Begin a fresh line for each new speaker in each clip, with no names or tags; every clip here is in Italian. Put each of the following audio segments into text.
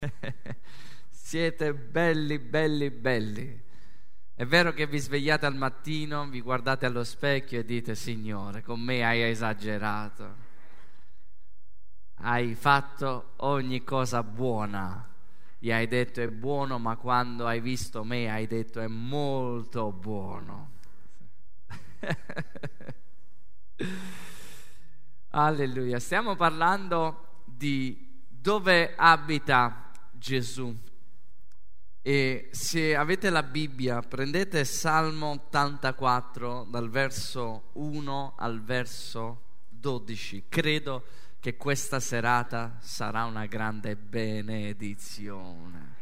Siete belli, belli, belli. È vero che vi svegliate al mattino, vi guardate allo specchio e dite, Signore, con me hai esagerato. Hai fatto ogni cosa buona. Gli hai detto è buono, ma quando hai visto me hai detto è molto buono. Alleluia. Stiamo parlando di dove abita Gesù. E se avete la Bibbia, prendete Salmo 84 dal verso 1 al verso 12. Credo che questa serata sarà una grande benedizione.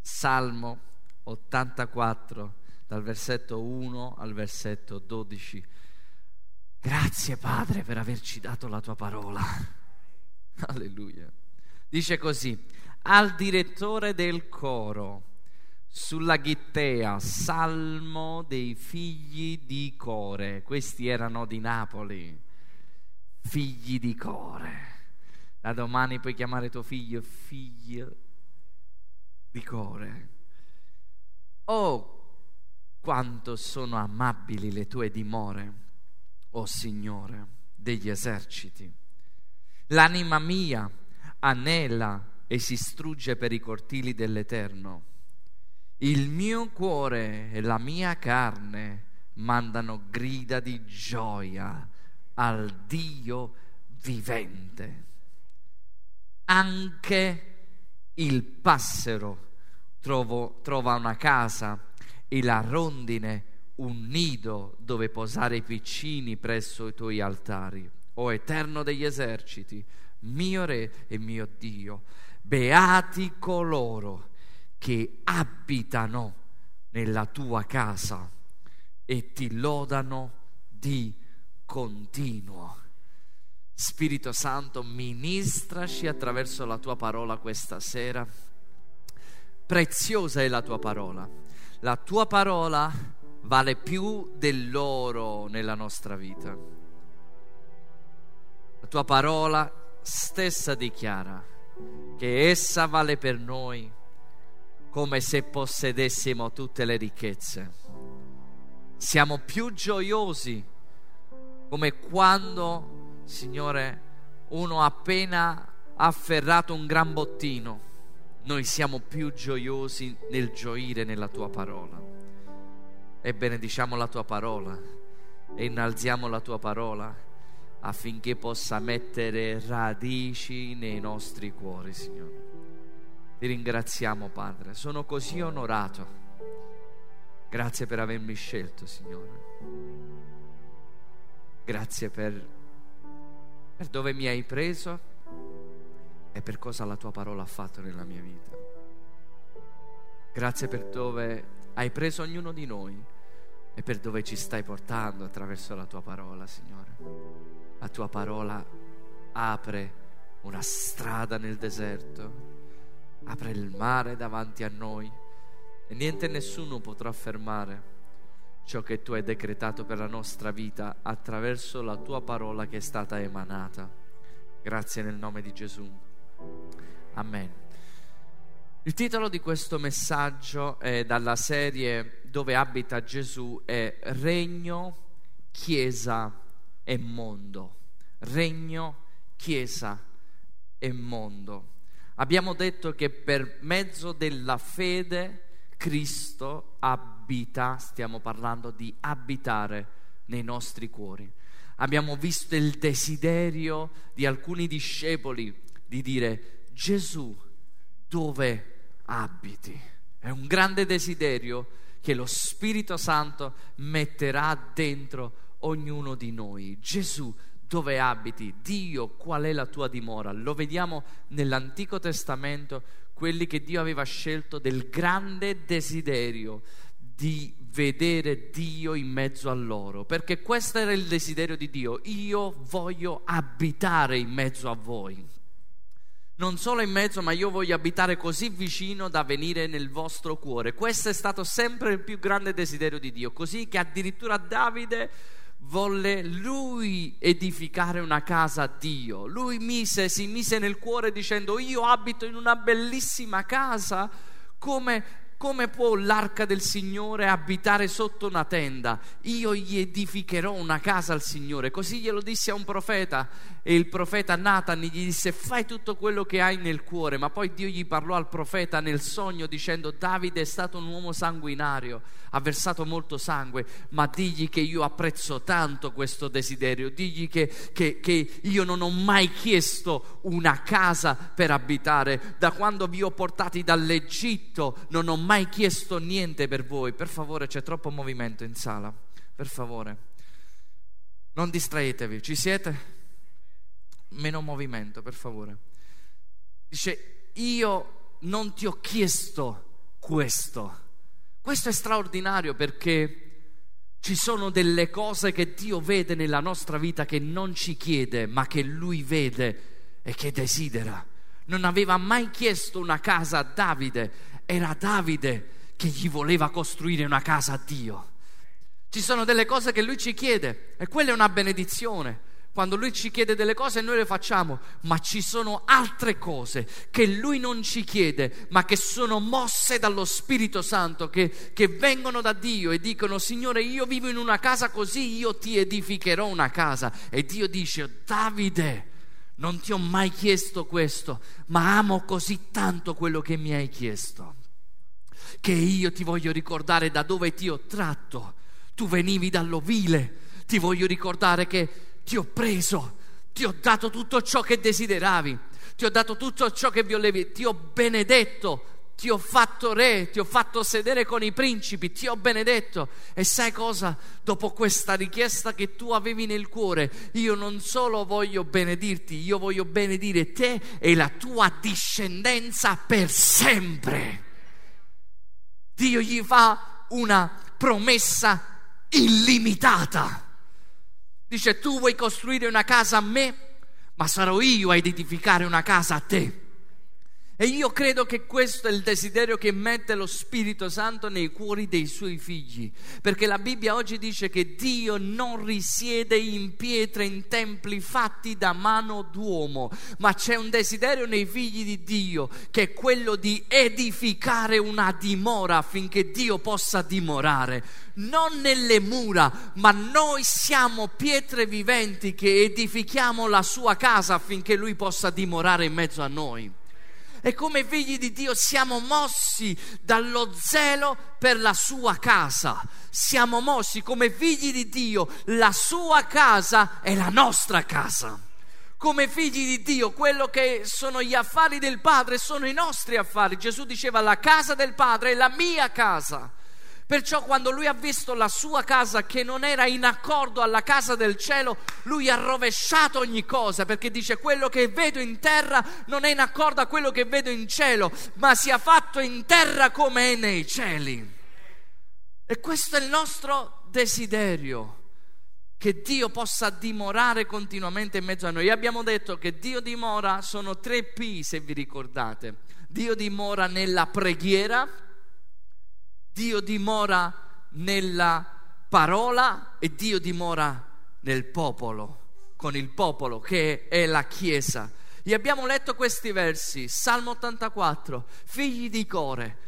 Salmo 84 dal versetto 1 al versetto 12. Grazie Padre per averci dato la tua parola. Alleluia. Dice così, al direttore del coro, sulla ghittea, salmo dei figli di Core. Questi erano di Napoli, figli di Core. Da domani puoi chiamare tuo figlio figlio di Core. Oh, quanto sono amabili le tue dimore, oh Signore degli eserciti. L'anima mia anela e si strugge per i cortili dell'Eterno. Il mio cuore e la mia carne mandano grida di gioia al Dio vivente. Anche il passero trovo, trova una casa e la rondine un nido dove posare i piccini presso i tuoi altari. O Eterno degli eserciti, mio Re e mio Dio, beati coloro che abitano nella tua casa e ti lodano di continuo. Spirito Santo, ministraci attraverso la tua parola questa sera. Preziosa è la tua parola. La tua parola vale più dell'oro nella nostra vita. La tua parola stessa dichiara che essa vale per noi come se possedessimo tutte le ricchezze. Siamo più gioiosi come quando, Signore, uno ha appena afferrato un gran bottino. Noi siamo più gioiosi nel gioire nella tua parola. E benediciamo la tua parola e innalziamo la tua parola affinché possa mettere radici nei nostri cuori, Signore. Ti ringraziamo, Padre. Sono così onorato. Grazie per avermi scelto, Signore. Grazie per, per dove mi hai preso e per cosa la tua parola ha fatto nella mia vita. Grazie per dove hai preso ognuno di noi e per dove ci stai portando attraverso la tua parola, Signore la tua parola apre una strada nel deserto, apre il mare davanti a noi e niente e nessuno potrà fermare ciò che tu hai decretato per la nostra vita attraverso la tua parola che è stata emanata. Grazie nel nome di Gesù. Amen. Il titolo di questo messaggio è dalla serie Dove abita Gesù è Regno, Chiesa e mondo. Regno, Chiesa e mondo. Abbiamo detto che per mezzo della fede Cristo abita, stiamo parlando di abitare nei nostri cuori. Abbiamo visto il desiderio di alcuni discepoli di dire Gesù, dove abiti? È un grande desiderio che lo Spirito Santo metterà dentro ognuno di noi. Gesù, dove abiti? Dio, qual è la tua dimora? Lo vediamo nell'Antico Testamento, quelli che Dio aveva scelto del grande desiderio di vedere Dio in mezzo a loro, perché questo era il desiderio di Dio. Io voglio abitare in mezzo a voi. Non solo in mezzo, ma io voglio abitare così vicino da venire nel vostro cuore. Questo è stato sempre il più grande desiderio di Dio, così che addirittura Davide volle lui edificare una casa a Dio. Lui mise, si mise nel cuore dicendo io abito in una bellissima casa come come può l'arca del Signore abitare sotto una tenda? Io gli edificherò una casa al Signore. Così glielo disse a un profeta e il profeta Nathan gli disse fai tutto quello che hai nel cuore, ma poi Dio gli parlò al profeta nel sogno dicendo Davide è stato un uomo sanguinario, ha versato molto sangue, ma digli che io apprezzo tanto questo desiderio, digli che, che, che io non ho mai chiesto una casa per abitare, da quando vi ho portati dall'Egitto non ho mai chiesto niente per voi, per favore c'è troppo movimento in sala, per favore. Non distraetevi, ci siete? meno movimento, per favore. Dice, io non ti ho chiesto questo. Questo è straordinario perché ci sono delle cose che Dio vede nella nostra vita che non ci chiede, ma che Lui vede e che desidera. Non aveva mai chiesto una casa a Davide, era Davide che gli voleva costruire una casa a Dio. Ci sono delle cose che Lui ci chiede e quella è una benedizione quando Lui ci chiede delle cose noi le facciamo, ma ci sono altre cose che Lui non ci chiede, ma che sono mosse dallo Spirito Santo, che, che vengono da Dio e dicono, Signore, io vivo in una casa così, io ti edificherò una casa. E Dio dice, Davide, non ti ho mai chiesto questo, ma amo così tanto quello che mi hai chiesto, che io ti voglio ricordare da dove ti ho tratto. Tu venivi dall'ovile, ti voglio ricordare che ti ho preso, ti ho dato tutto ciò che desideravi, ti ho dato tutto ciò che volevi, ti ho benedetto, ti ho fatto re, ti ho fatto sedere con i principi, ti ho benedetto. E sai cosa? Dopo questa richiesta che tu avevi nel cuore, io non solo voglio benedirti, io voglio benedire te e la tua discendenza per sempre. Dio gli fa una promessa illimitata. Dice, tu vuoi costruire una casa a me, ma sarò io ad edificare una casa a te. E io credo che questo è il desiderio che mette lo Spirito Santo nei cuori dei suoi figli, perché la Bibbia oggi dice che Dio non risiede in pietre, in templi fatti da mano d'uomo, ma c'è un desiderio nei figli di Dio che è quello di edificare una dimora affinché Dio possa dimorare, non nelle mura, ma noi siamo pietre viventi che edifichiamo la sua casa affinché Lui possa dimorare in mezzo a noi e come figli di Dio siamo mossi dallo zelo per la sua casa. Siamo mossi come figli di Dio, la sua casa è la nostra casa. Come figli di Dio, quello che sono gli affari del Padre sono i nostri affari. Gesù diceva la casa del Padre è la mia casa. Perciò quando lui ha visto la sua casa che non era in accordo alla casa del cielo, lui ha rovesciato ogni cosa perché dice quello che vedo in terra non è in accordo a quello che vedo in cielo, ma sia fatto in terra come è nei cieli. E questo è il nostro desiderio, che Dio possa dimorare continuamente in mezzo a noi. Abbiamo detto che Dio dimora, sono tre P se vi ricordate. Dio dimora nella preghiera, Dio dimora nella parola e Dio dimora nel popolo, con il popolo che è la Chiesa. E abbiamo letto questi versi, Salmo 84, figli di Core,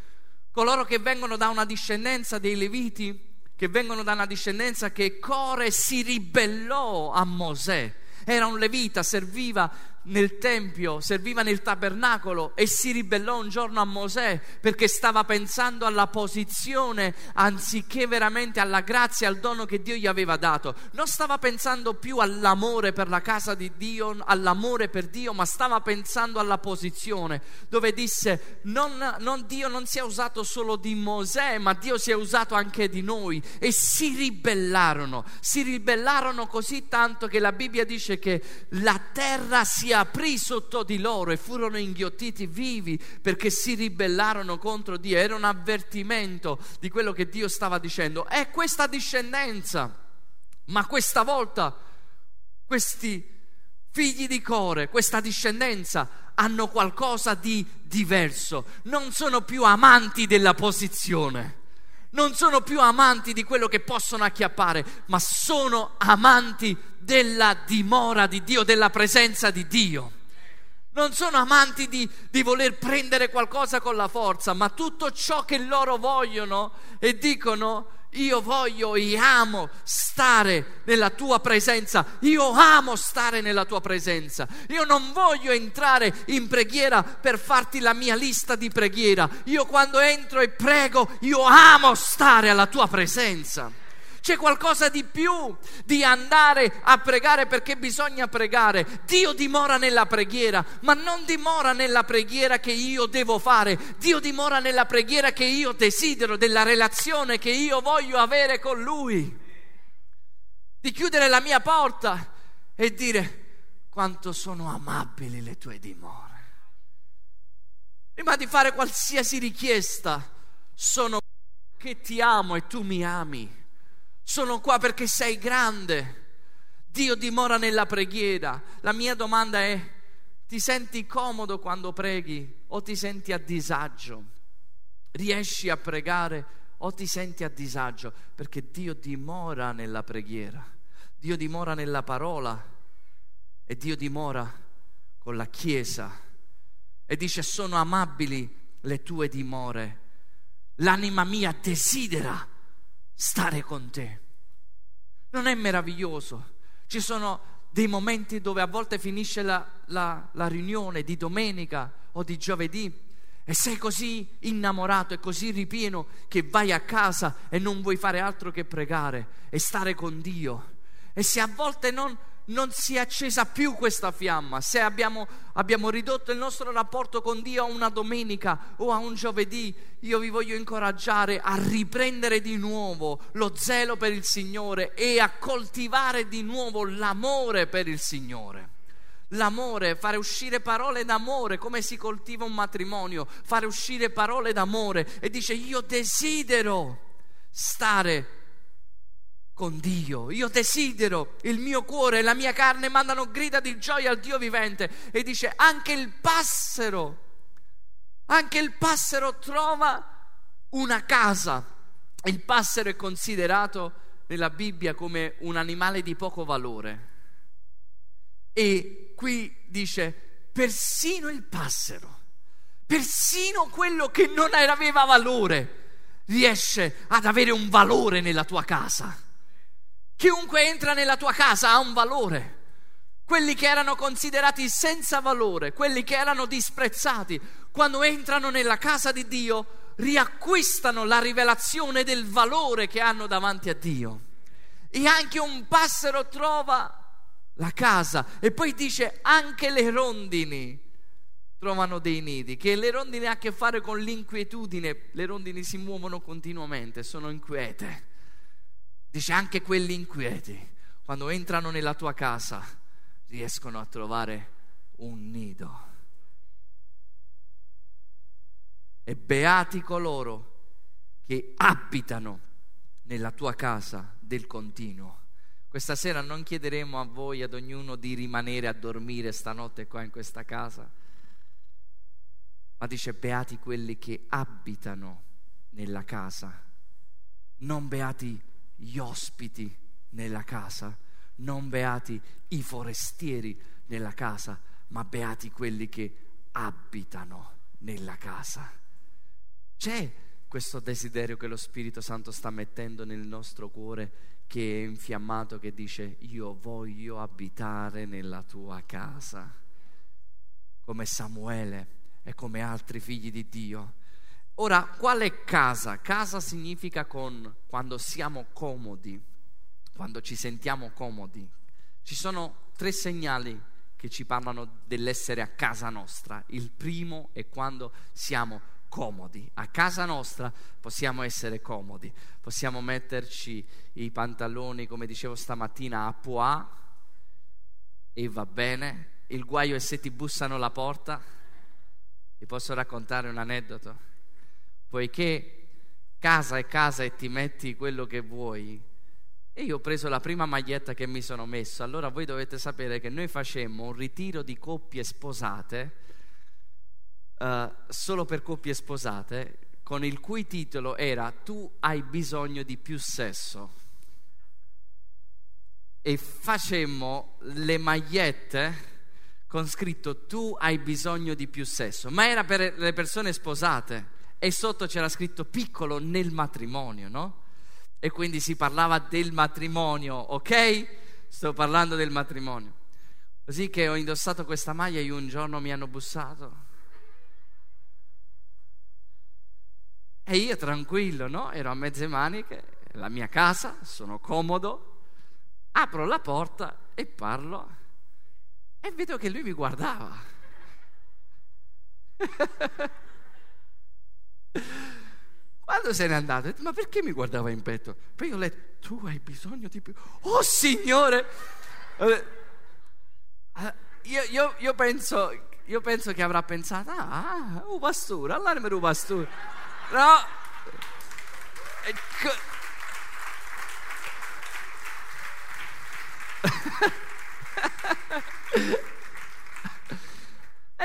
coloro che vengono da una discendenza dei Leviti, che vengono da una discendenza che Core si ribellò a Mosè. Era un levita, serviva nel tempio, serviva nel tabernacolo e si ribellò un giorno a Mosè perché stava pensando alla posizione anziché veramente alla grazia, al dono che Dio gli aveva dato. Non stava pensando più all'amore per la casa di Dio, all'amore per Dio, ma stava pensando alla posizione dove disse non, non Dio non si è usato solo di Mosè, ma Dio si è usato anche di noi e si ribellarono, si ribellarono così tanto che la Bibbia dice che la terra si aprì sotto di loro e furono inghiottiti vivi perché si ribellarono contro Dio. Era un avvertimento di quello che Dio stava dicendo. È questa discendenza, ma questa volta questi figli di Core, questa discendenza, hanno qualcosa di diverso. Non sono più amanti della posizione non sono più amanti di quello che possono acchiappare, ma sono amanti della dimora di Dio, della presenza di Dio. Non sono amanti di, di, voler prendere qualcosa con la forza, ma tutto ciò che loro vogliono e dicono io voglio e amo stare nella tua presenza, io amo stare nella tua presenza, io non voglio entrare in preghiera per farti la mia lista di preghiera, io quando entro e prego, io amo stare alla tua presenza. C'è qualcosa di più di andare a pregare perché bisogna pregare. Dio dimora nella preghiera, ma non dimora nella preghiera che io devo fare. Dio dimora nella preghiera che io desidero, della relazione che io voglio avere con Lui. Di chiudere la mia porta e dire quanto sono amabili le tue dimore. Prima di fare qualsiasi richiesta, sono che ti amo e tu mi ami. Sono qua perché sei grande. Dio dimora nella preghiera. La mia domanda è, ti senti comodo quando preghi o ti senti a disagio? Riesci a pregare o ti senti a disagio? Perché Dio dimora nella preghiera. Dio dimora nella parola e Dio dimora con la Chiesa. E dice, sono amabili le tue dimore. L'anima mia desidera stare con te. Non è meraviglioso? Ci sono dei momenti dove a volte finisce la, la, la riunione di domenica o di giovedì e sei così innamorato e così ripieno che vai a casa e non vuoi fare altro che pregare e stare con Dio. E se a volte non, non si è accesa più questa fiamma, se abbiamo, abbiamo, ridotto il nostro rapporto con Dio a una domenica o a un giovedì, io vi voglio incoraggiare a riprendere di nuovo lo zelo per il Signore e a coltivare di nuovo l'amore per il Signore. L'amore, fare uscire parole d'amore, come si coltiva un matrimonio, fare uscire parole d'amore e dice io desidero stare con Dio. Io desidero, il mio cuore e la mia carne mandano grida di gioia al Dio vivente e dice anche il passero, anche il passero trova una casa. Il passero è considerato nella Bibbia come un animale di poco valore. E qui dice persino il passero, persino quello che non aveva valore, riesce ad avere un valore nella tua casa. Chiunque entra nella tua casa ha un valore. Quelli che erano considerati senza valore, quelli che erano disprezzati, quando entrano nella casa di Dio, riacquistano la rivelazione del valore che hanno davanti a Dio. E anche un passero trova la casa e poi dice anche le rondini trovano dei nidi, che le rondini ha a che fare con l'inquietudine, le rondini si muovono continuamente, sono inquiete. Dice anche quelli inquieti, quando entrano nella tua casa, riescono a trovare un nido. E beati coloro che abitano nella tua casa del continuo. Questa sera non chiederemo a voi, ad ognuno, di rimanere a dormire stanotte qua in questa casa, ma dice beati quelli che abitano nella casa, non beati gli ospiti nella casa, non beati i forestieri nella casa, ma beati quelli che abitano nella casa. C'è questo desiderio che lo Spirito Santo sta mettendo nel nostro cuore che è infiammato, che dice io voglio abitare nella tua casa, come Samuele e come altri figli di Dio Ora, quale casa? Casa significa con, quando siamo comodi, quando ci sentiamo comodi. Ci sono tre segnali che ci parlano dell'essere a casa nostra. Il primo è quando siamo comodi. A casa nostra possiamo essere comodi, possiamo metterci i pantaloni, come dicevo stamattina, a pois e va bene. Il guaio è se ti bussano la porta. Vi posso raccontare un aneddoto? Poiché casa è casa e ti metti quello che vuoi. E io ho preso la prima maglietta che mi sono messo, allora voi dovete sapere che noi facemmo un ritiro di coppie sposate, uh, solo per coppie sposate, con il cui titolo era Tu hai bisogno di più sesso. E facemmo le magliette con scritto Tu hai bisogno di più sesso, ma era per le persone sposate e sotto c'era scritto piccolo nel matrimonio, no? E quindi si parlava del matrimonio, ok? Sto parlando del matrimonio. Così che ho indossato questa maglia e un giorno mi hanno bussato. E io tranquillo, no? Ero a mezze maniche, la mia casa, sono comodo, apro la porta e parlo e vedo che lui mi guardava. Quando se n'è andato, ho detto, ma perché mi guardava in petto? Poi io ho letto, tu hai bisogno di più. Oh Signore! Eh, io, io, io, penso, io penso che avrà pensato, ah, un pastore, allora mi un pastore. No! Ecco.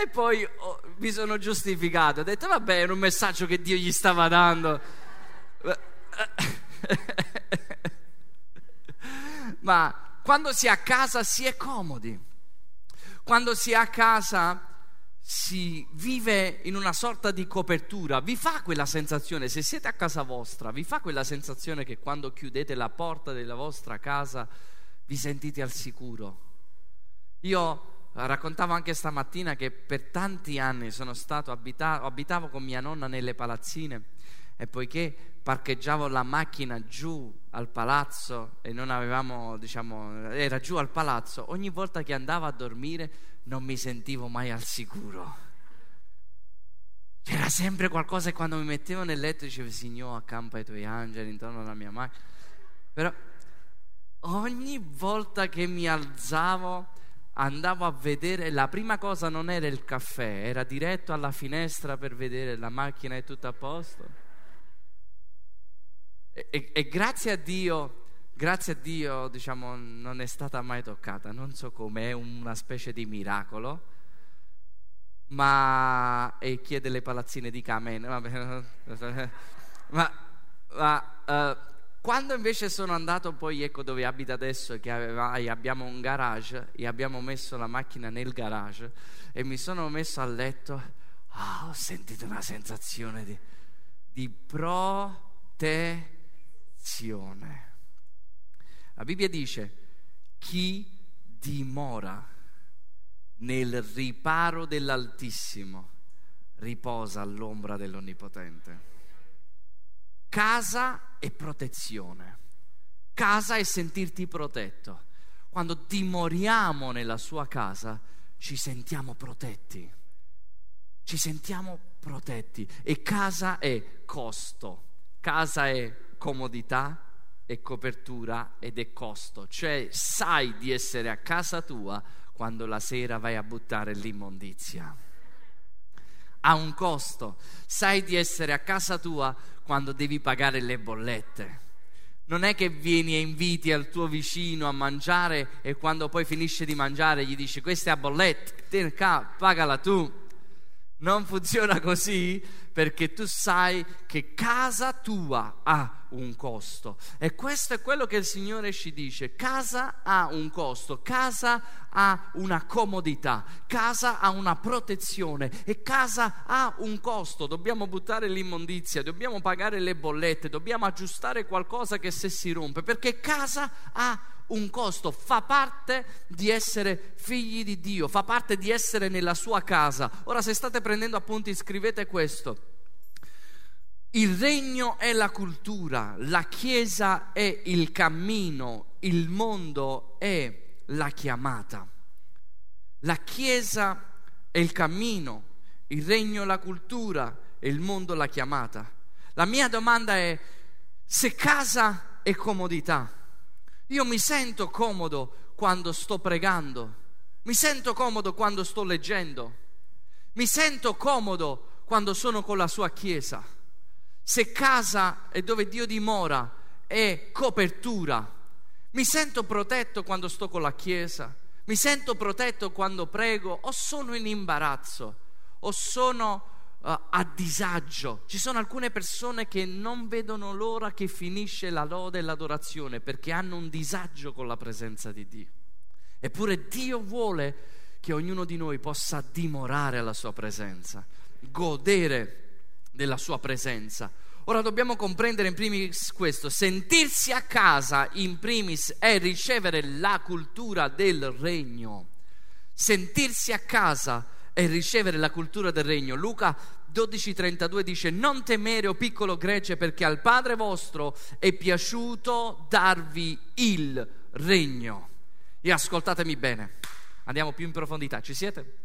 e poi oh, mi sono giustificato, ho detto vabbè era un messaggio che Dio gli stava dando. Ma quando si è a casa si è comodi. Quando si è a casa si vive in una sorta di copertura. Vi fa quella sensazione, se siete a casa vostra, vi fa quella sensazione che quando chiudete la porta della vostra casa vi sentite al sicuro. Io raccontavo anche stamattina che per tanti anni sono stato abitato, abitavo con mia nonna nelle palazzine e poiché parcheggiavo la macchina giù al palazzo e non avevamo, diciamo, era giù al palazzo, ogni volta che andavo a dormire non mi sentivo mai al sicuro. C'era sempre qualcosa e quando mi mettevo nel letto dicevo Signore accampa i tuoi angeli intorno alla mia macchina. Però ogni volta che mi alzavo andavo a vedere, la prima cosa non era il caffè, era diretto alla finestra per vedere la macchina è tutta a posto. E, e, e grazie a Dio, grazie a Dio, diciamo, non è stata mai toccata, non so come, è una specie di miracolo. Ma e chiede le palazzine di Kamen, ma, ma uh, quando invece sono andato poi, ecco dove abita adesso, che aveva, abbiamo un garage e abbiamo messo la macchina nel garage e mi sono messo a letto, oh, ho sentito una sensazione di, di protezione. La Bibbia dice, chi dimora nel riparo dell'Altissimo riposa all'ombra dell'Onnipotente. Casa e protezione. Casa è sentirti protetto. Quando dimoriamo nella sua casa ci sentiamo protetti. Ci sentiamo protetti. E casa è costo. Casa è comodità, è copertura ed è costo. Cioè sai di essere a casa tua quando la sera vai a buttare l'immondizia. Ha un costo. Sai di essere a casa tua quando devi pagare le bollette. Non è che vieni e inviti al tuo vicino a mangiare e quando poi finisce di mangiare gli dici questa è a bolletta, pagala tu. Non funziona così perché tu sai che casa tua ha un costo. E questo è quello che il Signore ci dice. Casa ha un costo, casa ha una comodità, casa ha una protezione e casa ha un costo. Dobbiamo buttare l'immondizia, dobbiamo pagare le bollette, dobbiamo aggiustare qualcosa che se si rompe, perché casa ha un un costo, fa parte di essere figli di Dio, fa parte di essere nella sua casa. Ora se state prendendo appunti scrivete questo. Il regno è la cultura, la chiesa è il cammino, il mondo è la chiamata. La chiesa è il cammino, il regno è la cultura e il mondo la chiamata. La mia domanda è se casa è comodità, io mi sento comodo quando sto pregando, mi sento comodo quando sto leggendo, mi sento comodo quando sono con la sua chiesa. Se casa è dove Dio dimora è copertura, mi sento protetto quando sto con la chiesa, mi sento protetto quando prego. O sono in imbarazzo. O sono a disagio. Ci sono alcune persone che non vedono l'ora che finisce la lode e l'adorazione perché hanno un disagio con la presenza di Dio. Eppure Dio vuole che ognuno di noi possa dimorare alla sua presenza, godere della sua presenza. Ora dobbiamo comprendere in primis questo, sentirsi a casa in primis è ricevere la cultura del regno. Sentirsi a casa è ricevere la cultura del regno. Luca 12:32 dice non temere o piccolo gregge perché al Padre vostro è piaciuto darvi il regno. E ascoltatemi bene, andiamo più in profondità, ci siete?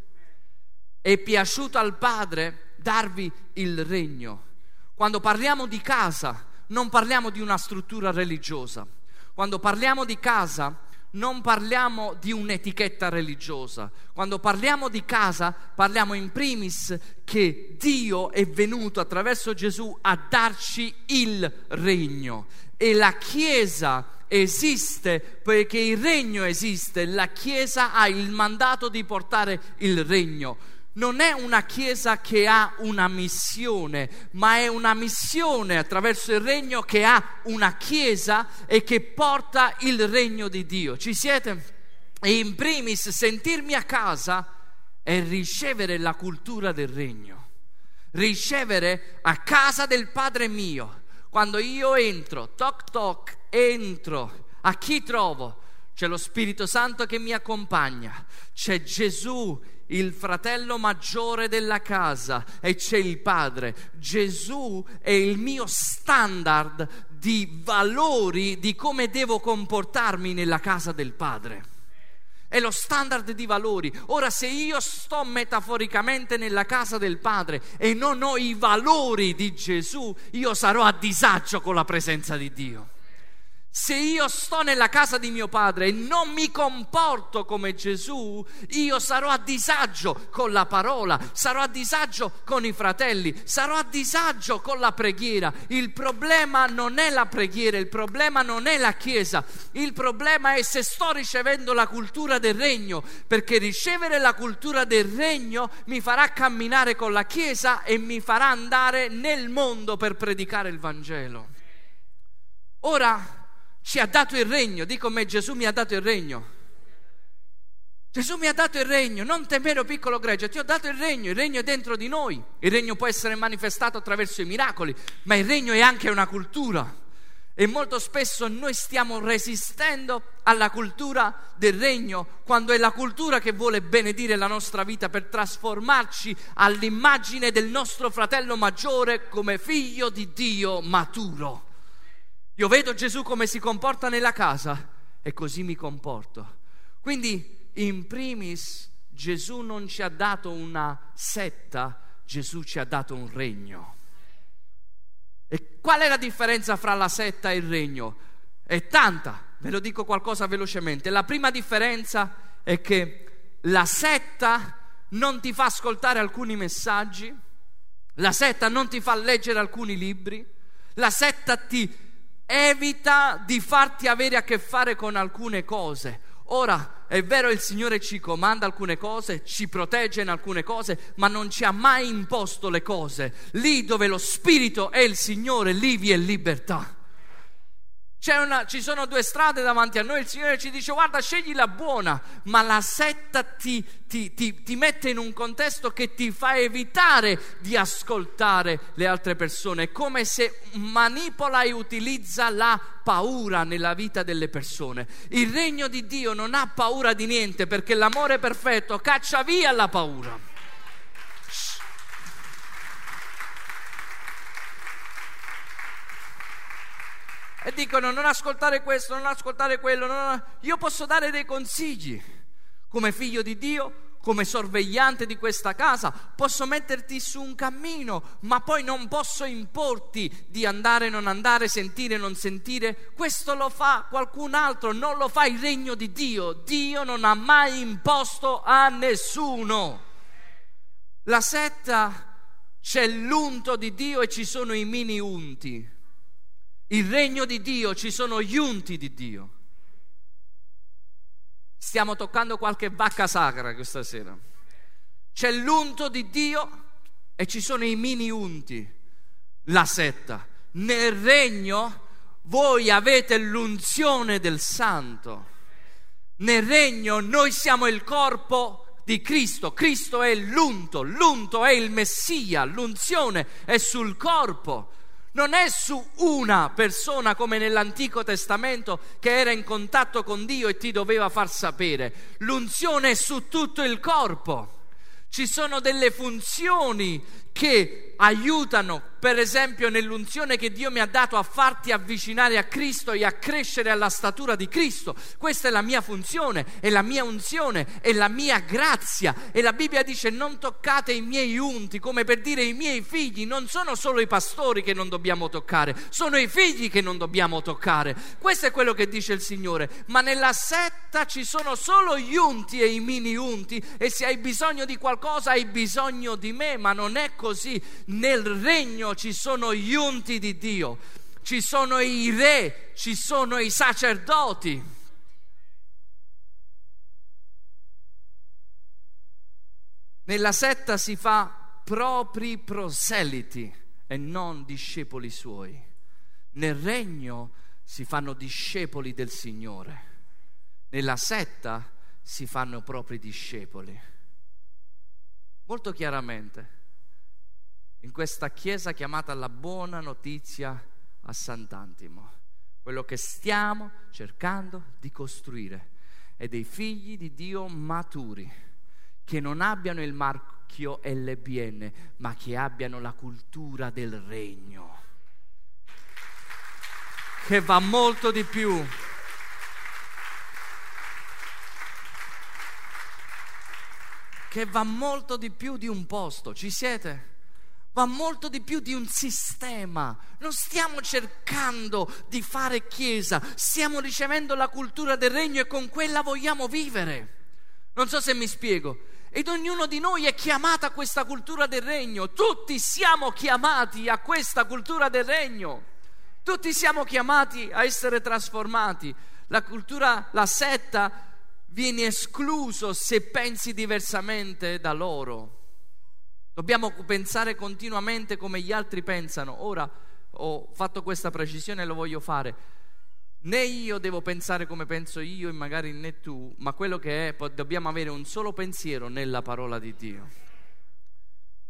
È piaciuto al Padre darvi il regno. Quando parliamo di casa, non parliamo di una struttura religiosa. Quando parliamo di casa, non parliamo di un'etichetta religiosa. Quando parliamo di casa, parliamo in primis che Dio è venuto attraverso Gesù a darci il regno. E la Chiesa esiste perché il regno esiste. La Chiesa ha il mandato di portare il regno non è una chiesa che ha una missione, ma è una missione attraverso il regno che ha una chiesa e che porta il regno di Dio. Ci siete? E in primis sentirmi a casa è ricevere la cultura del regno, ricevere a casa del Padre mio. Quando io entro, toc toc, entro, a chi trovo? C'è lo Spirito Santo che mi accompagna, c'è Gesù il fratello maggiore della casa e c'è il padre. Gesù è il mio standard di valori di come devo comportarmi nella casa del padre. È lo standard di valori. Ora, se io sto metaforicamente nella casa del Padre e non ho i valori di Gesù, io sarò a disagio con la presenza di Dio. Se io sto nella casa di mio padre e non mi comporto come Gesù, io sarò a disagio con la parola, sarò a disagio con i fratelli, sarò a disagio con la preghiera. Il problema non è la preghiera, il problema non è la Chiesa, il problema è se sto ricevendo la cultura del regno, perché ricevere la cultura del regno mi farà camminare con la Chiesa e mi farà andare nel mondo per predicare il Vangelo. Ora, ci ha dato il regno. Dico me, Gesù mi ha dato il regno. Gesù mi ha dato il regno, non temere o piccolo gregge, ti ho dato il regno, il regno è dentro di noi, il regno può essere manifestato attraverso i miracoli, ma il regno è anche una cultura. E molto spesso noi stiamo resistendo alla cultura del regno, quando è la cultura che vuole benedire la nostra vita per trasformarci all'immagine del nostro fratello maggiore come figlio di Dio maturo. Io vedo Gesù come si comporta nella casa e così mi comporto. Quindi, in primis, Gesù non ci ha dato una setta, Gesù ci ha dato un regno. E qual è la differenza fra la setta e il regno? È tanta, ve lo dico qualcosa velocemente. La prima differenza è che la setta non ti fa ascoltare alcuni messaggi, la setta non ti fa leggere alcuni libri, la setta ti evita di farti avere a che fare con alcune cose. Ora, è vero, il Signore ci comanda alcune cose, ci protegge in alcune cose, ma non ci ha mai imposto le cose. Lì dove lo Spirito è il Signore, lì vi è libertà. Una, ci sono due strade davanti a noi, il Signore ci dice guarda scegli la buona, ma la setta ti, ti, ti, ti, mette in un contesto che ti fa evitare di ascoltare le altre persone, è come se manipola e utilizza la paura nella vita delle persone. Il regno di Dio non ha paura di niente perché l'amore perfetto caccia via la paura. E dicono non ascoltare questo, non ascoltare quello. Non... Io posso dare dei consigli come figlio di Dio, come sorvegliante di questa casa, posso metterti su un cammino, ma poi non posso importi di andare, non andare, sentire, non sentire. Questo lo fa qualcun altro, non lo fa il regno di Dio. Dio non ha mai imposto a nessuno. La setta c'è l'unto di Dio e ci sono i mini unti il regno di Dio, ci sono gli unti di Dio. Stiamo toccando qualche vacca sacra questa sera. C'è l'unto di Dio e ci sono i mini unti, la setta. Nel regno voi avete l'unzione del santo. Nel regno noi siamo il corpo di Cristo, Cristo è l'unto, l'unto è il Messia, l'unzione è sul corpo non è su una persona come nell'Antico Testamento che era in contatto con Dio e ti doveva far sapere. L'unzione è su tutto il corpo. Ci sono delle funzioni che aiutano per esempio nell'unzione che Dio mi ha dato a farti avvicinare a Cristo e a crescere alla statura di Cristo. Questa è la mia funzione, è la mia unzione, è la mia grazia. E la Bibbia dice non toccate i miei unti, come per dire i miei figli, non sono solo i pastori che non dobbiamo toccare, sono i figli che non dobbiamo toccare. Questo è quello che dice il Signore. Ma nella setta ci sono solo gli unti e i mini unti e se hai bisogno di qualcosa hai bisogno di me, ma non è così. Nel regno ci sono gli unti di Dio, ci sono i re, ci sono i sacerdoti. Nella setta si fa propri proseliti e non discepoli suoi. Nel regno si fanno discepoli del Signore. Nella setta si fanno propri discepoli. Molto chiaramente in questa chiesa chiamata la buona notizia a Sant'Antimo, quello che stiamo cercando di costruire è dei figli di Dio maturi, che non abbiano il marchio LBN, ma che abbiano la cultura del regno, che va molto di più. Che va molto di più di un posto, ci siete? Va molto di più di un sistema. Non stiamo cercando di fare chiesa, stiamo ricevendo la cultura del regno e con quella vogliamo vivere. Non so se mi spiego. Ed ognuno di noi è chiamato a questa cultura del regno. Tutti siamo chiamati a questa cultura del regno. Tutti siamo chiamati a essere trasformati. La cultura, la setta viene escluso se pensi diversamente da loro. Dobbiamo pensare continuamente come gli altri pensano. Ora ho fatto questa precisione e lo voglio fare. Né io devo pensare come penso io e magari né tu, ma quello che è, dobbiamo avere un solo pensiero nella parola di Dio.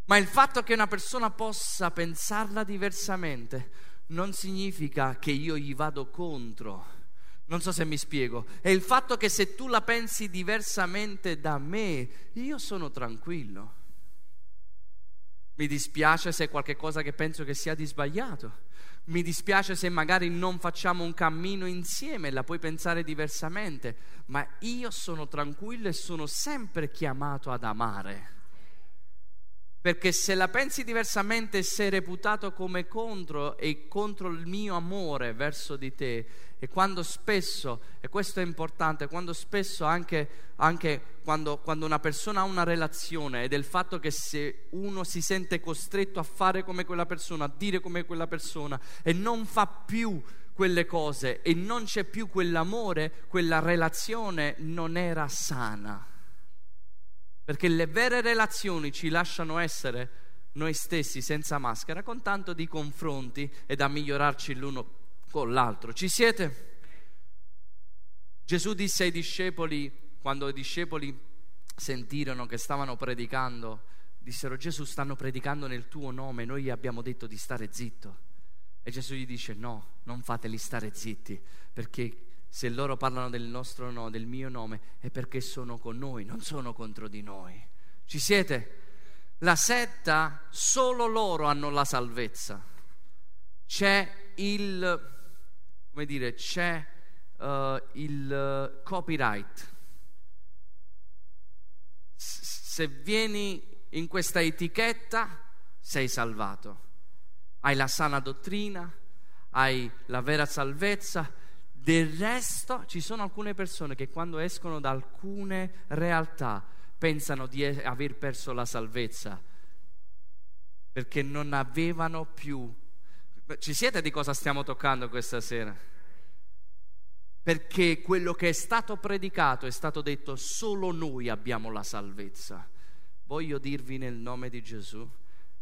Ma il fatto che una persona possa pensarla diversamente non significa che io gli vado contro. Non so se mi spiego. È il fatto che se tu la pensi diversamente da me, io sono tranquillo. Mi dispiace se è qualcosa che penso che sia di sbagliato. Mi dispiace se magari non facciamo un cammino insieme, la puoi pensare diversamente, ma io sono tranquillo e sono sempre chiamato ad amare. Perché se la pensi diversamente sei reputato come contro e contro il mio amore verso di te. E quando spesso, e questo è importante, quando spesso anche, anche quando, quando una persona ha una relazione ed è il fatto che se uno si sente costretto a fare come quella persona, a dire come quella persona e non fa più quelle cose e non c'è più quell'amore, quella relazione non era sana. Perché le vere relazioni ci lasciano essere noi stessi senza maschera, con tanto di confronti e da migliorarci l'uno con l'altro. Ci siete? Gesù disse ai discepoli, quando i discepoli sentirono che stavano predicando, dissero Gesù stanno predicando nel tuo nome, noi gli abbiamo detto di stare zitto. E Gesù gli dice no, non fateli stare zitti, perché se loro parlano del nostro nome, del mio nome, è perché sono con noi, non sono contro di noi. Ci siete? La setta, solo loro hanno la salvezza. C'è il, come dire, c'è uh, il copyright. se vieni in questa etichetta, sei salvato. Hai la sana dottrina, hai la vera salvezza del resto ci sono alcune persone che quando escono da alcune realtà pensano di aver perso la salvezza perché non avevano più... Ci siete di cosa stiamo toccando questa sera? Perché quello che è stato predicato è stato detto solo noi abbiamo la salvezza. Voglio dirvi nel nome di Gesù,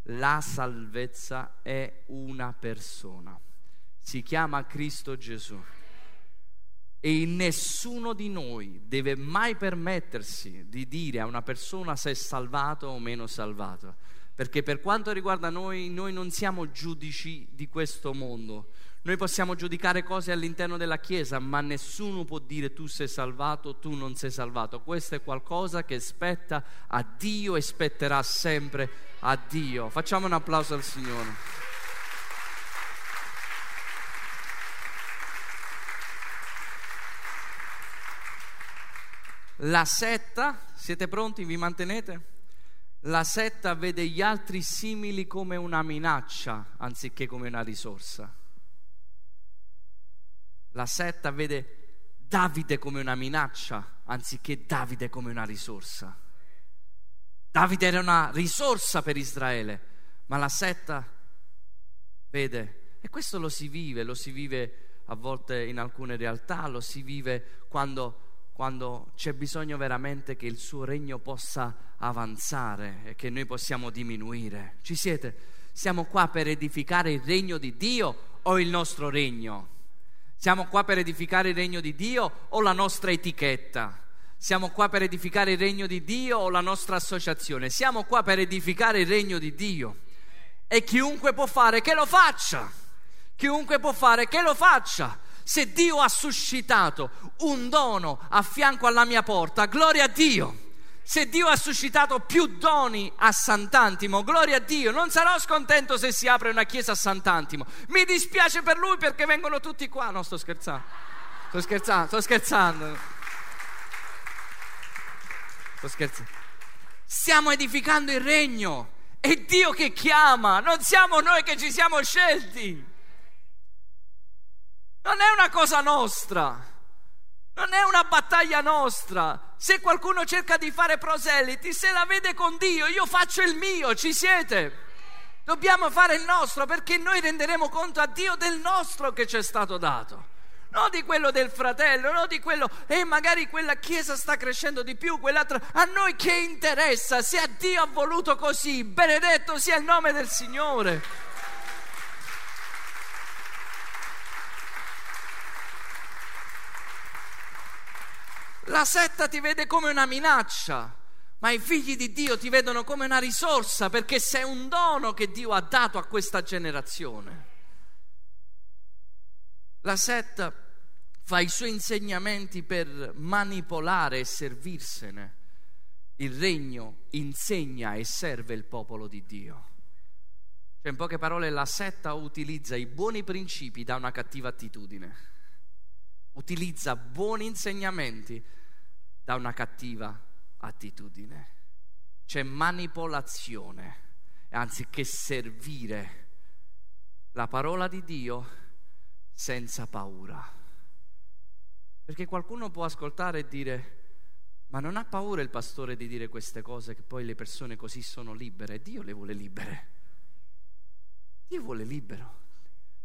la salvezza è una persona. Si chiama Cristo Gesù. E nessuno di noi deve mai permettersi di dire a una persona se è salvato o meno salvato. Perché per quanto riguarda noi, noi non siamo giudici di questo mondo. Noi possiamo giudicare cose all'interno della Chiesa, ma nessuno può dire tu sei salvato, tu non sei salvato. Questo è qualcosa che spetta a Dio e spetterà sempre a Dio. Facciamo un applauso al Signore. La setta, siete pronti? Vi mantenete? La setta vede gli altri simili come una minaccia anziché come una risorsa. La setta vede Davide come una minaccia anziché Davide come una risorsa. Davide era una risorsa per Israele, ma la setta vede, e questo lo si vive, lo si vive a volte in alcune realtà, lo si vive quando, quando c'è bisogno veramente che il suo regno possa avanzare e che noi possiamo diminuire. Ci siete? Siamo qua per edificare il regno di Dio o il nostro regno? Siamo qua per edificare il regno di Dio o la nostra etichetta? Siamo qua per edificare il regno di Dio o la nostra associazione? Siamo qua per edificare il regno di Dio. E chiunque può fare che lo faccia. Chiunque può fare che lo faccia. Se Dio ha suscitato un dono a fianco alla mia porta, gloria a Dio se Dio ha suscitato più doni a Sant'Antimo, gloria a Dio, non sarò scontento se si apre una chiesa a Sant'Antimo. Mi dispiace per lui perché vengono tutti qua. No, sto scherzando. Sto scherzando, sto scherzando. Sto scherzando. Stiamo edificando il regno. È Dio che chiama, non siamo noi che ci siamo scelti. Non è una cosa nostra. Non è una battaglia nostra. Se qualcuno cerca di fare proseliti, se la vede con Dio, io faccio il mio, ci siete? Dobbiamo fare il nostro perché noi renderemo conto a Dio del nostro che ci è stato dato. Non di quello del fratello, non di quello, e magari quella chiesa sta crescendo di più, quell'altra. A noi che interessa? Se a Dio ha voluto così, benedetto sia il nome del Signore. La setta ti vede come una minaccia, ma i figli di Dio ti vedono come una risorsa perché sei un dono che Dio ha dato a questa generazione. La setta fa i suoi insegnamenti per manipolare e servirsene. Il regno insegna e serve il popolo di Dio. Cioè, in poche parole, la setta utilizza i buoni principi da una cattiva attitudine utilizza buoni insegnamenti da una cattiva attitudine. C'è manipolazione, anziché servire la parola di Dio senza paura. Perché qualcuno può ascoltare e dire, ma non ha paura il pastore di dire queste cose che poi le persone così sono libere? Dio le vuole libere. Dio vuole libero.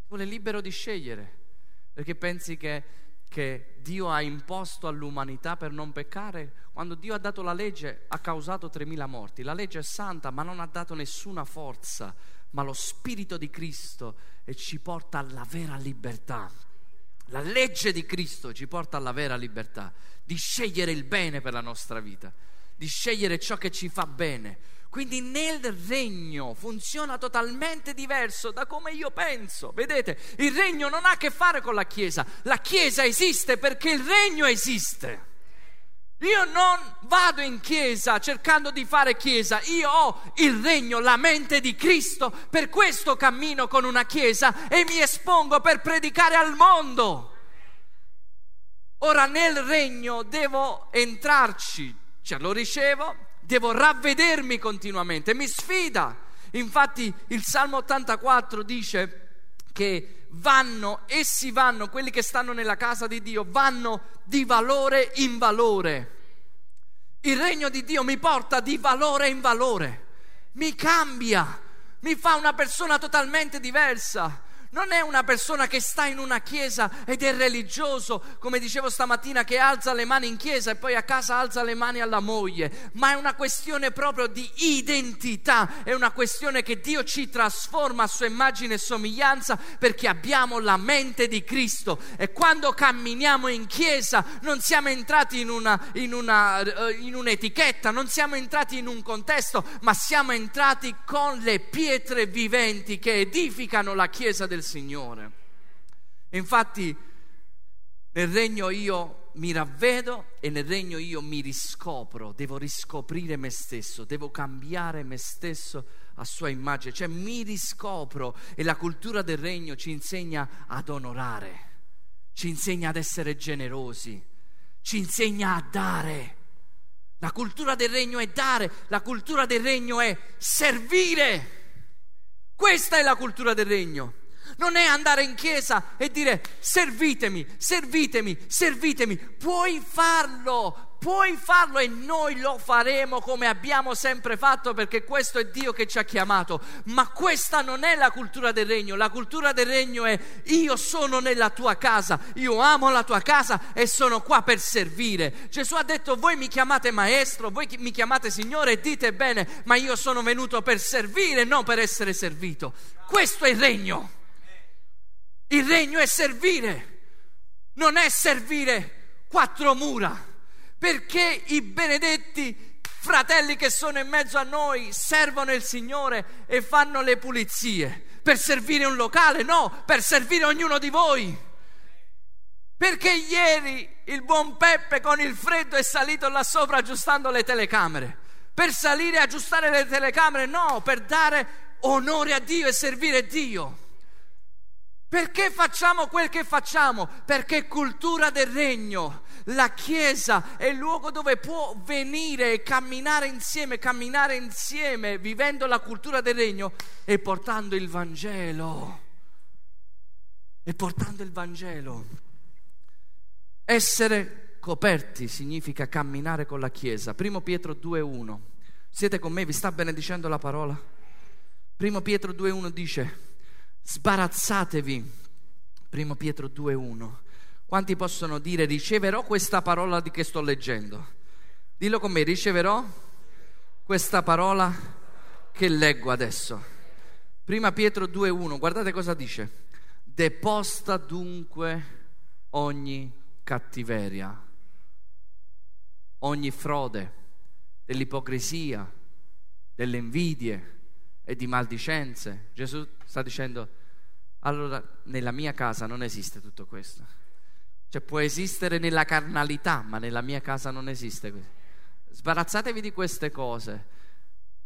Vuole libero di scegliere. Perché pensi che che Dio ha imposto all'umanità per non peccare, quando Dio ha dato la legge ha causato 3.000 morti. La legge è santa ma non ha dato nessuna forza, ma lo Spirito di Cristo e ci porta alla vera libertà. La legge di Cristo ci porta alla vera libertà, di scegliere il bene per la nostra vita, di scegliere ciò che ci fa bene quindi nel regno funziona totalmente diverso da come io penso. Vedete, il regno non ha a che fare con la Chiesa. La Chiesa esiste perché il regno esiste. Io non vado in chiesa cercando di fare chiesa, io ho il regno, la mente di Cristo, per questo cammino con una chiesa e mi espongo per predicare al mondo. Ora nel regno devo entrarci, cioè lo ricevo, devo ravvedermi continuamente, mi sfida. Infatti il Salmo 84 dice che vanno, essi vanno, quelli che stanno nella casa di Dio, vanno di valore in valore. Il regno di Dio mi porta di valore in valore, mi cambia, mi fa una persona totalmente diversa non è una persona che sta in una chiesa ed è religioso, come dicevo stamattina, che alza le mani in chiesa e poi a casa alza le mani alla moglie, ma è una questione proprio di identità, è una questione che Dio ci trasforma a sua immagine e somiglianza perché abbiamo la mente di Cristo. E quando camminiamo in chiesa non siamo entrati in, una, in, una, eh, in un'etichetta, non siamo entrati in un contesto, ma siamo entrati con le pietre viventi che edificano la chiesa del Signore. Infatti nel regno io mi ravvedo e nel regno io mi riscopro, devo riscoprire me stesso, devo cambiare me stesso a sua immagine, cioè mi riscopro e la cultura del regno ci insegna ad onorare, ci insegna ad essere generosi, ci insegna a dare. La cultura del regno è dare, la cultura del regno è servire. Questa è la cultura del regno. Non è andare in chiesa e dire servitemi, servitemi, servitemi. Puoi farlo, puoi farlo e noi lo faremo come abbiamo sempre fatto perché questo è Dio che ci ha chiamato. Ma questa non è la cultura del regno. La cultura del regno è io sono nella tua casa, io amo la tua casa e sono qua per servire. Gesù ha detto voi mi chiamate maestro, voi mi chiamate Signore e dite bene, ma io sono venuto per servire, non per essere servito. Questo è il regno. Il regno è servire, non è servire quattro mura perché i benedetti fratelli che sono in mezzo a noi servono il Signore e fanno le pulizie. Per servire un locale? No, per servire ognuno di voi. Perché ieri il buon Peppe con il freddo è salito là sopra aggiustando le telecamere? Per salire e aggiustare le telecamere? No, per dare onore a Dio e servire Dio. Perché facciamo quel che facciamo? Perché cultura del regno. La Chiesa è il luogo dove può venire e camminare insieme, camminare insieme, vivendo la cultura del regno e portando il Vangelo. E portando il Vangelo. Essere coperti significa camminare con la Chiesa. Primo Pietro 2.1. Siete con me? Vi sta benedicendo la parola? Primo Pietro 2.1 dice sbarazzatevi. Primo Pietro 2.1. Quanti possono dire riceverò questa parola di che sto leggendo? Dillo con me, riceverò questa parola che leggo adesso. Prima Pietro 2.1, guardate cosa dice. Deposta dunque ogni cattiveria, ogni frode, dell'ipocrisia, delle invidie e di maldicenze. Gesù sta dicendo, allora nella mia casa non esiste tutto questo. Cioè può esistere nella carnalità, ma nella mia casa non esiste questo. Sbarazzatevi di queste cose.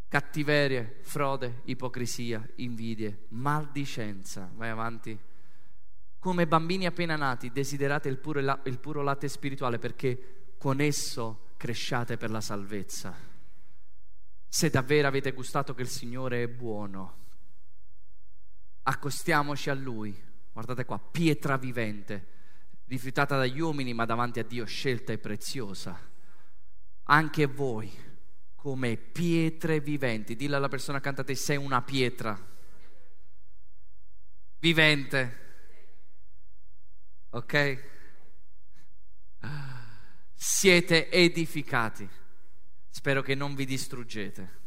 Cattiverie, frode, ipocrisia, invidie, maldicenza. Vai avanti. Come bambini appena nati, desiderate il puro, il puro latte spirituale perché con esso cresciate per la salvezza. Se davvero avete gustato che il Signore è buono, accostiamoci a Lui. Guardate qua, pietra vivente, rifiutata dagli uomini, ma davanti a Dio scelta e preziosa. Anche voi, come pietre viventi, dillo alla persona accanto a te, sei una pietra vivente. Ok? Siete edificati. Spero che non vi distruggete,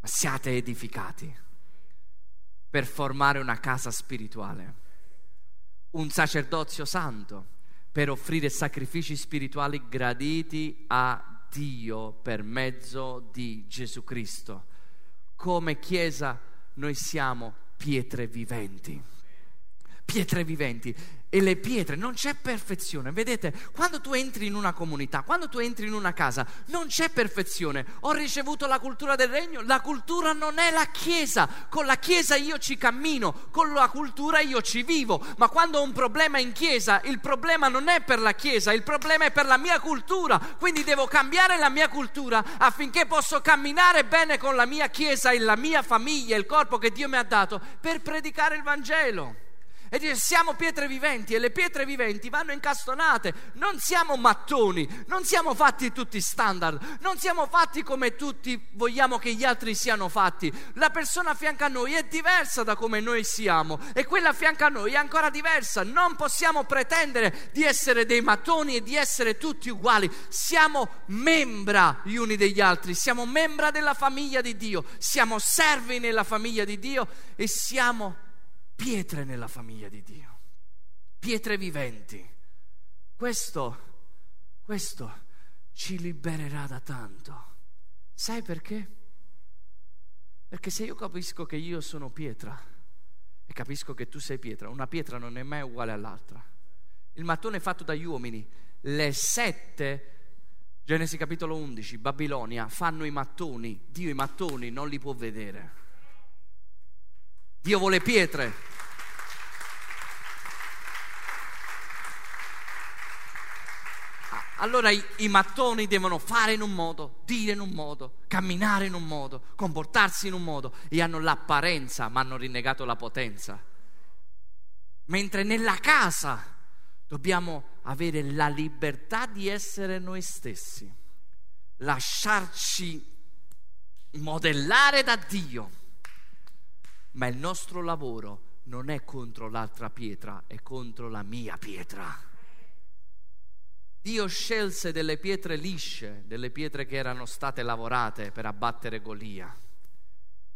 ma siate edificati per formare una casa spirituale, un sacerdozio santo per offrire sacrifici spirituali graditi a Dio per mezzo di Gesù Cristo. Come Chiesa noi siamo pietre viventi. Pietre viventi e le pietre, non c'è perfezione. Vedete, quando tu entri in una comunità, quando tu entri in una casa, non c'è perfezione. Ho ricevuto la cultura del regno, la cultura non è la Chiesa. Con la Chiesa io ci cammino, con la cultura io ci vivo. Ma quando ho un problema in Chiesa, il problema non è per la Chiesa, il problema è per la mia cultura. Quindi devo cambiare la mia cultura affinché posso camminare bene con la mia Chiesa e la mia famiglia, il corpo che Dio mi ha dato, per predicare il Vangelo. E dice siamo pietre viventi e le pietre viventi vanno incastonate, non siamo mattoni, non siamo fatti tutti standard, non siamo fatti come tutti vogliamo che gli altri siano fatti. La persona a fianco a noi è diversa da come noi siamo e quella a fianco a noi è ancora diversa. Non possiamo pretendere di essere dei mattoni e di essere tutti uguali. Siamo membra gli uni degli altri, siamo membra della famiglia di Dio, siamo servi nella famiglia di Dio e siamo pietre nella famiglia di Dio, pietre viventi. Questo, questo ci libererà da tanto. Sai perché? Perché se io capisco che io sono pietra e capisco che tu sei pietra, una pietra non è mai uguale all'altra. Il mattone è fatto dagli uomini, le sette Genesi capitolo 11, Babilonia, fanno i mattoni, Dio i mattoni non li può vedere. Dio vuole pietre. Allora i, i, mattoni devono fare in un modo, dire in un modo, camminare in un modo, comportarsi in un modo e hanno l'apparenza ma hanno rinnegato la potenza. Mentre nella casa dobbiamo avere la libertà di essere noi stessi, lasciarci modellare da Dio ma il nostro lavoro non è contro l'altra pietra, è contro la mia pietra. Dio scelse delle pietre lisce, delle pietre che erano state lavorate per abbattere Golia.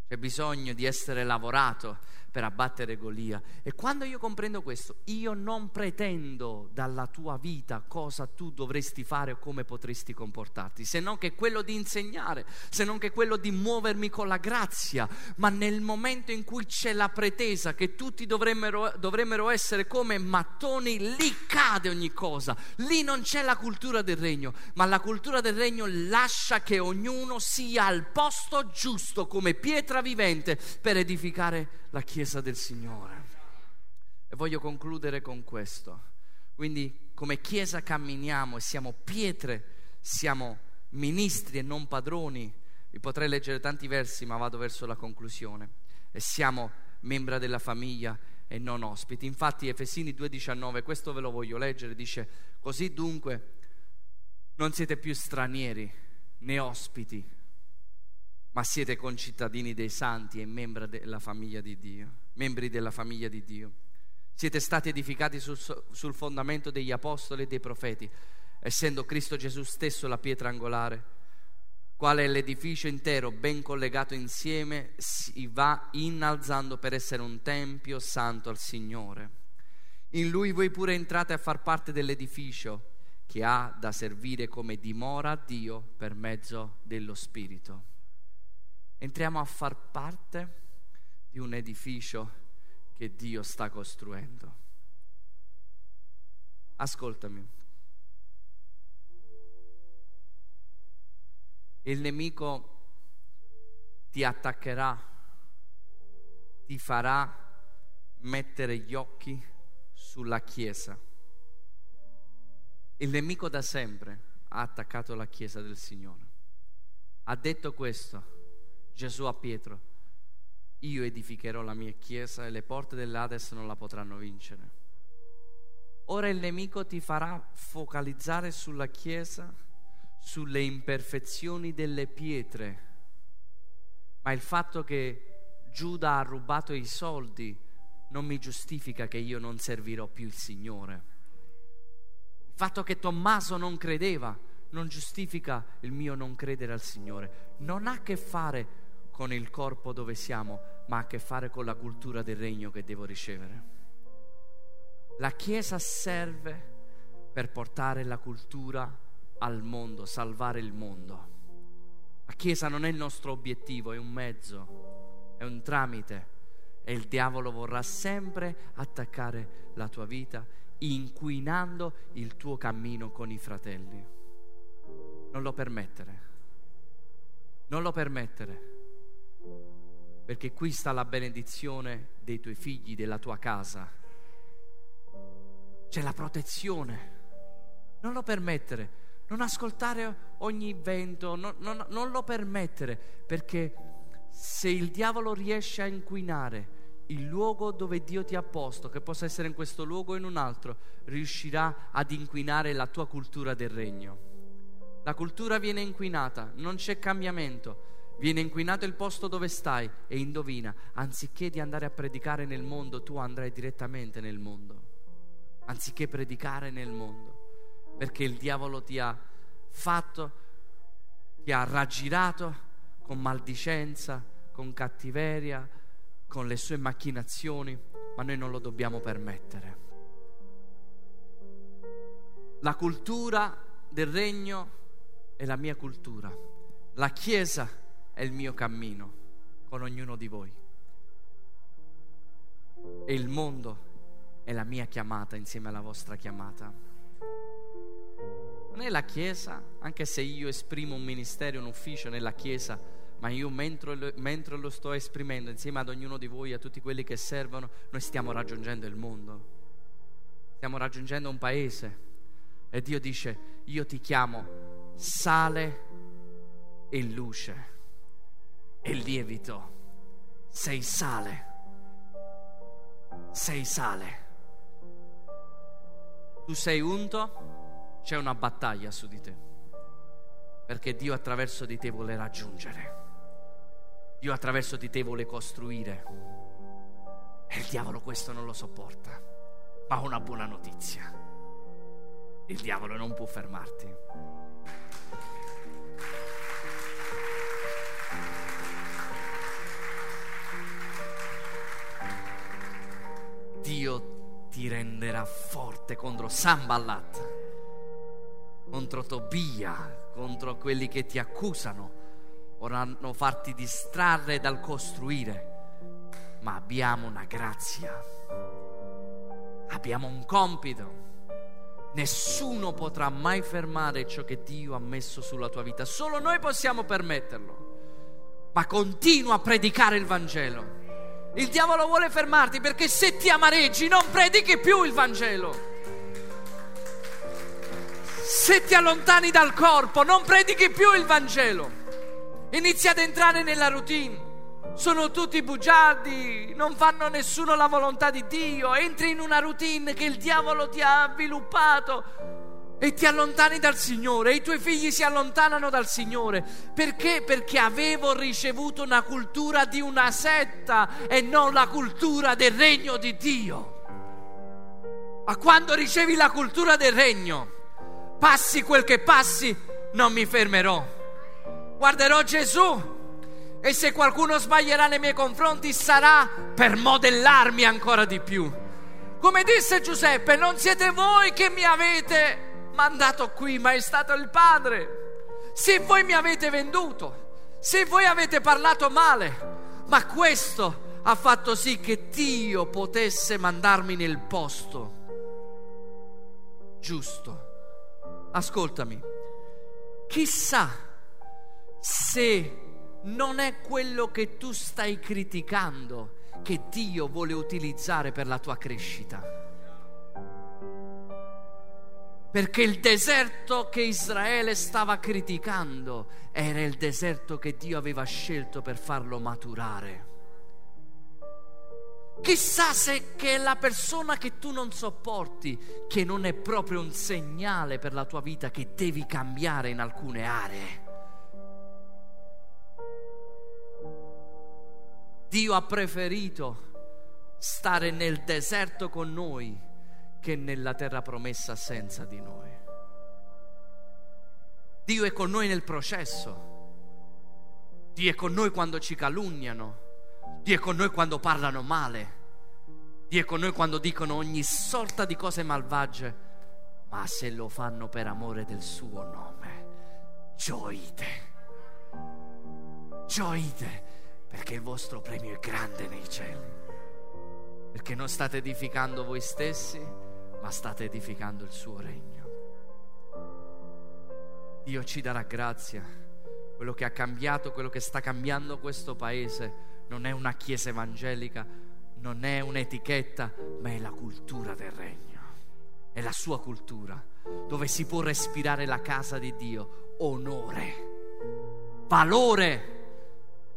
C'è bisogno di essere lavorato per abbattere Golia. E quando io comprendo questo, io non pretendo dalla tua vita cosa tu dovresti fare o come potresti comportarti, se non che quello di insegnare, se non che quello di muovermi con la grazia, ma nel momento in cui c'è la pretesa che tutti dovremmero, dovremmero essere come mattoni, lì cade ogni cosa, lì non c'è la cultura del regno, ma la cultura del regno lascia che ognuno sia al posto giusto come pietra vivente per edificare la Chiesa del Signore. E voglio concludere con questo. Quindi come Chiesa camminiamo e siamo pietre, siamo ministri e non padroni. Vi potrei leggere tanti versi, ma vado verso la conclusione. E siamo membra della famiglia e non ospiti. Infatti Efesini 2:19, questo ve lo voglio leggere, dice, così dunque non siete più stranieri né ospiti ma siete concittadini dei santi e membri della famiglia di Dio. Membri della famiglia di Dio. Siete stati edificati sul, sul fondamento degli apostoli e dei profeti, essendo Cristo Gesù stesso la pietra angolare, quale è l'edificio intero ben collegato insieme, si va innalzando per essere un tempio santo al Signore. In lui voi pure entrate a far parte dell'edificio che ha da servire come dimora a Dio per mezzo dello Spirito entriamo a far parte di un edificio che Dio sta costruendo. Ascoltami. Il nemico ti attaccherà, ti farà mettere gli occhi sulla Chiesa. Il nemico da sempre ha attaccato la Chiesa del Signore. Ha detto questo Gesù a Pietro, io edificherò la mia chiesa e le porte dell'Ades non la potranno vincere. Ora il nemico ti farà focalizzare sulla chiesa, sulle imperfezioni delle pietre, ma il fatto che Giuda ha rubato i soldi non mi giustifica che io non servirò più il Signore. Il fatto che Tommaso non credeva non giustifica il mio non credere al Signore. Non ha a che fare con il corpo dove siamo, ma ha a che fare con la cultura del regno che devo ricevere. La Chiesa serve per portare la cultura al mondo, salvare il mondo. La Chiesa non è il nostro obiettivo, è un mezzo, è un tramite e il diavolo vorrà sempre attaccare la tua vita inquinando il tuo cammino con i fratelli. Non lo permettere. Non lo permettere perché qui sta la benedizione dei tuoi figli, della tua casa. C'è la protezione. Non lo permettere, non ascoltare ogni vento, non, non, non lo permettere, perché se il diavolo riesce a inquinare il luogo dove Dio ti ha posto, che possa essere in questo luogo o in un altro, riuscirà ad inquinare la tua cultura del regno. La cultura viene inquinata, non c'è cambiamento. Viene inquinato il posto dove stai e indovina, anziché di andare a predicare nel mondo, tu andrai direttamente nel mondo. Anziché predicare nel mondo, perché il diavolo ti ha fatto, ti ha raggirato con maldicenza, con cattiveria, con le sue macchinazioni, ma noi non lo dobbiamo permettere. La cultura del regno è la mia cultura, la Chiesa è il mio cammino con ognuno di voi. E il mondo è la mia chiamata insieme alla vostra chiamata. Non è la Chiesa, anche se io esprimo un ministero, un ufficio nella Chiesa, ma io mentre, mentre, lo sto esprimendo insieme ad ognuno di voi, a tutti quelli che servono, noi stiamo raggiungendo il mondo, stiamo raggiungendo un paese. E Dio dice, io ti chiamo sale e luce e lievito. Sei sale. Sei sale. Tu sei unto, c'è una battaglia su di te. Perché Dio attraverso di te vuole raggiungere. Dio attraverso di te vuole costruire. E il diavolo questo non lo sopporta. Ma ho una buona notizia. Il diavolo non può fermarti. Dio ti renderà forte contro Samballat, contro Tobia, contro quelli che ti accusano, vorranno farti distrarre dal costruire, ma abbiamo una grazia, abbiamo un compito. Nessuno potrà mai fermare ciò che Dio ha messo sulla tua vita, solo noi possiamo permetterlo. Ma continua a predicare il Vangelo il diavolo vuole fermarti perché se ti amareggi non predichi più il Vangelo. Se ti allontani dal corpo non predichi più il Vangelo. Inizi ad entrare nella routine. Sono tutti bugiardi, non fanno nessuno la volontà di Dio. Entri in una routine che il diavolo ti ha avviluppato e ti allontani dal Signore e i tuoi figli si allontanano dal Signore. Perché? Perché avevo ricevuto una cultura di una setta e non la cultura del regno di Dio. Ma quando ricevi la cultura del regno, passi quel che passi, non mi fermerò. Guarderò Gesù e se qualcuno sbaglierà nei miei confronti sarà per modellarmi ancora di più. Come disse Giuseppe, non siete voi che mi avete mandato qui, ma è stato il Padre. Se voi mi avete venduto, se voi avete parlato male, ma questo ha fatto sì che Dio potesse mandarmi nel posto giusto. Ascoltami, chissà se non è quello che tu stai criticando che Dio vuole utilizzare per la tua crescita. Perché il deserto che Israele stava criticando era il deserto che Dio aveva scelto per farlo maturare. Chissà se che la persona che tu non sopporti, che non è proprio un segnale per la tua vita che devi cambiare in alcune aree. Dio ha preferito stare nel deserto con noi che nella terra promessa senza di noi. Dio è con noi nel processo. Dio è con noi quando ci calunniano. Dio è con noi quando parlano male. Dio è con noi quando dicono ogni sorta di cose malvagie. Ma se lo fanno per amore del suo nome, gioite. Gioite perché il vostro premio è grande nei cieli. Perché non state edificando voi stessi, ma state edificando il suo regno. Dio ci darà grazia. Quello che ha cambiato, quello che sta cambiando questo paese non è una chiesa evangelica, non è un'etichetta, ma è la cultura del regno. È la sua cultura, dove si può respirare la casa di Dio, onore, valore,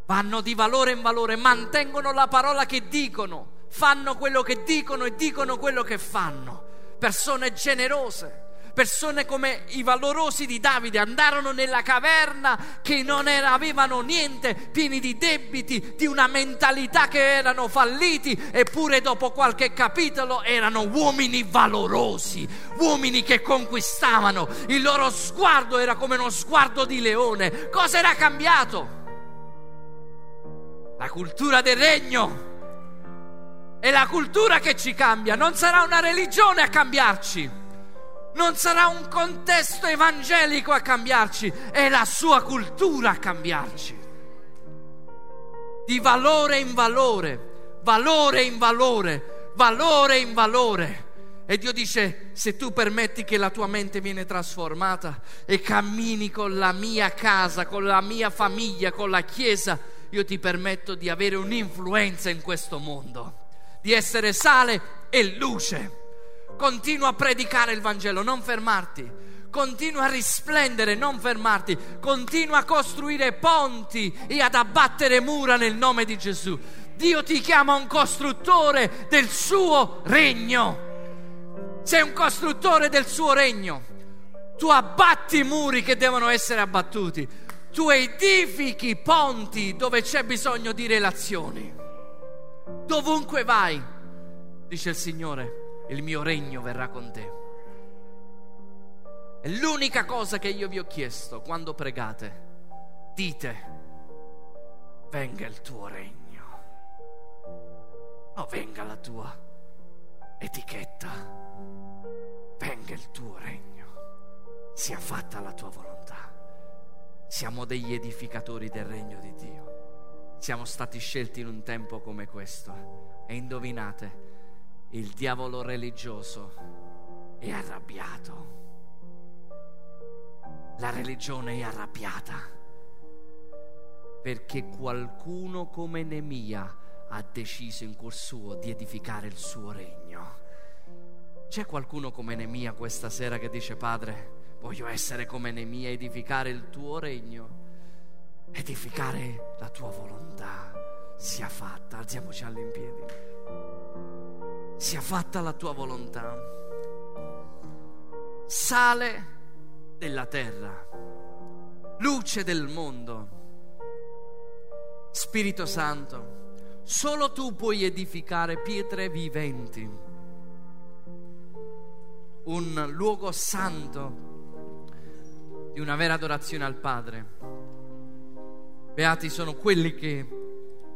vanno di valore in valore, mantengono la parola che dicono, fanno quello che dicono e dicono quello che fanno. Persone generose, persone come i valorosi di Davide andarono nella caverna che non era, avevano niente, pieni di debiti, di una mentalità che erano falliti, eppure dopo qualche capitolo erano uomini valorosi, uomini che conquistavano, il loro sguardo era come uno sguardo di leone. Cosa era cambiato? La cultura del regno. È la cultura che ci cambia, non sarà una religione a cambiarci non sarà un contesto evangelico a cambiarci, è la sua cultura a cambiarci. Di valore in valore, valore in valore, valore in valore. E Dio dice, se tu permetti che la tua mente viene trasformata e cammini con la mia casa, con la mia famiglia, con la Chiesa, io ti permetto di avere un'influenza in questo mondo, di essere sale e luce. Continua a predicare il Vangelo, non fermarti. Continua a risplendere, non fermarti. Continua a costruire ponti e ad abbattere mura nel nome di Gesù. Dio ti chiama un costruttore del suo regno. Sei un costruttore del suo regno. Tu abbatti i muri che devono essere abbattuti. Tu edifichi ponti dove c'è bisogno di relazioni. Dovunque vai, dice il Signore il mio regno verrà con te. È l'unica cosa che io vi ho chiesto quando pregate. Dite, venga il tuo regno. No, venga la tua etichetta. Venga il tuo regno. Sia fatta la tua volontà. Siamo degli edificatori del regno di Dio. Siamo stati scelti in un tempo come questo. E indovinate, il diavolo religioso è arrabbiato. La religione è arrabbiata perché qualcuno come Nemia ha deciso in cuor suo di edificare il suo regno. C'è qualcuno come Nemia questa sera che dice Padre, voglio essere come Nemia, edificare il tuo regno, edificare la tua volontà sia fatta. Alziamoci all'impiedi sia fatta la tua volontà. Sale della terra, luce del mondo. Spirito Santo, solo tu puoi edificare pietre viventi, un luogo santo di una vera adorazione al Padre. Beati sono quelli che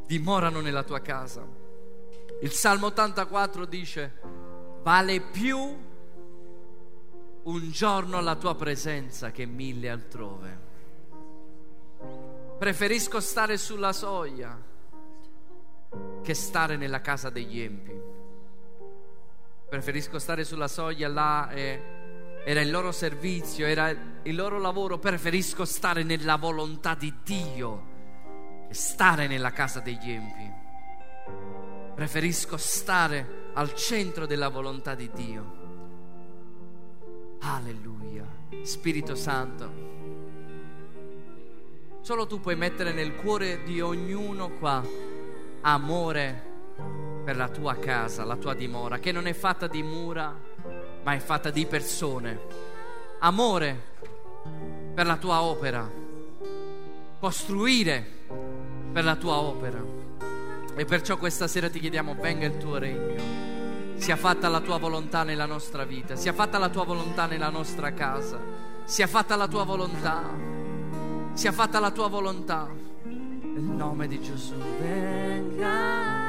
dimorano nella tua casa. Il Salmo 84 dice, vale più un giorno alla tua presenza che mille altrove. Preferisco stare sulla soglia che stare nella casa degli empi. Preferisco stare sulla soglia là e era il loro servizio, era il loro lavoro. Preferisco stare nella volontà di Dio stare nella casa degli empi. Preferisco stare al centro della volontà di Dio. Alleluia. Spirito Santo. Solo tu puoi mettere nel cuore di ognuno qua amore per la tua casa, la tua dimora, che non è fatta di mura, ma è fatta di persone. Amore per la tua opera. Costruire per la tua opera. E perciò questa sera ti chiediamo, venga il tuo regno, sia fatta la tua volontà nella nostra vita, sia fatta la tua volontà nella nostra casa, sia fatta la tua volontà, sia fatta la tua volontà. Nel nome di Gesù, venga.